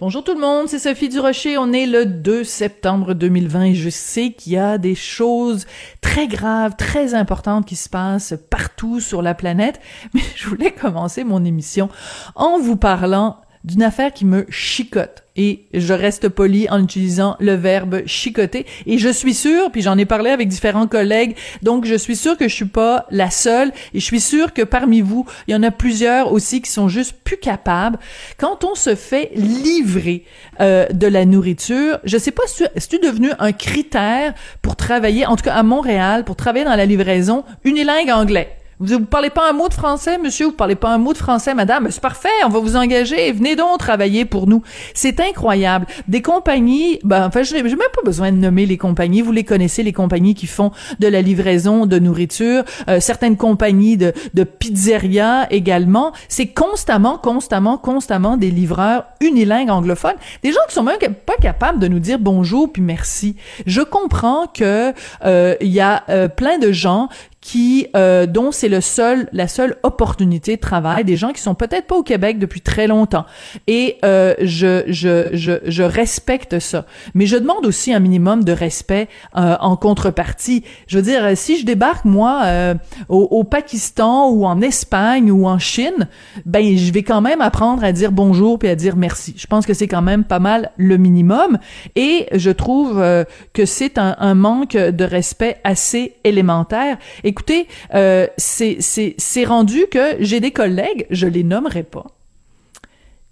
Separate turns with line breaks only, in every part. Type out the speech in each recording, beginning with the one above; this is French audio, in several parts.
Bonjour tout le monde, c'est Sophie Durocher. On est le 2 septembre 2020 et je sais qu'il y a des choses très graves, très importantes qui se passent partout sur la planète, mais je voulais commencer mon émission en vous parlant d'une affaire qui me chicote. Et je reste poli en utilisant le verbe chicoter. Et je suis sûre puis j'en ai parlé avec différents collègues donc je suis sûre que je suis pas la seule. Et je suis sûre que parmi vous il y en a plusieurs aussi qui sont juste plus capables. Quand on se fait livrer euh, de la nourriture je sais pas si c'est devenu un critère pour travailler en tout cas à Montréal pour travailler dans la livraison unilingue anglais? Vous, vous parlez pas un mot de français, monsieur? Vous parlez pas un mot de français, madame? C'est parfait, on va vous engager. Venez donc travailler pour nous. C'est incroyable. Des compagnies, ben, enfin, je n'ai même pas besoin de nommer les compagnies. Vous les connaissez, les compagnies qui font de la livraison de nourriture. Euh, certaines compagnies de, de pizzeria également. C'est constamment, constamment, constamment des livreurs unilingues anglophones. Des gens qui sont même pas capables de nous dire bonjour puis merci. Je comprends que euh, il y a euh, plein de gens qui euh, dont c'est le seul la seule opportunité de travail des gens qui sont peut-être pas au Québec depuis très longtemps. Et euh, je, je je je respecte ça. Mais je demande aussi un minimum de respect euh, en contrepartie. Je veux dire si je débarque moi euh, au, au, Pakistan ou en Espagne ou en Chine ben je vais quand même apprendre à dire bonjour puis à dire merci. Je pense que c'est quand même pas mal le minimum. Et je trouve euh, que c'est un, un manque de respect assez élémentaire Écoutez, euh, c'est rendu que j'ai des collègues, je les nommerai pas,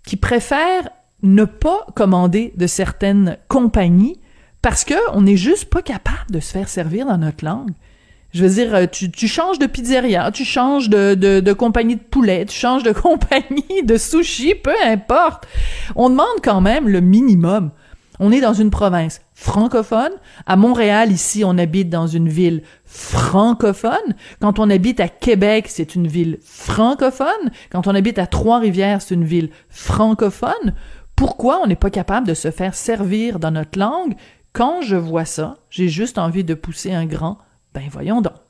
qui préfèrent ne pas commander de certaines compagnies parce que on n'est juste pas capable de se faire servir dans notre langue. Je veux dire, tu, changes de pizzeria, tu changes de, de, de, compagnie de poulet, tu changes de compagnie de sushi, peu importe. On demande quand même le minimum. On est dans une province francophone. À Montréal, ici, on habite dans une ville francophone. Quand on habite à Québec, c'est une ville francophone. Quand on habite à Trois-Rivières, c'est une ville francophone. Pourquoi on n'est pas capable de se faire servir dans notre langue? Quand je vois ça, j'ai juste envie de pousser un grand, ben voyons donc.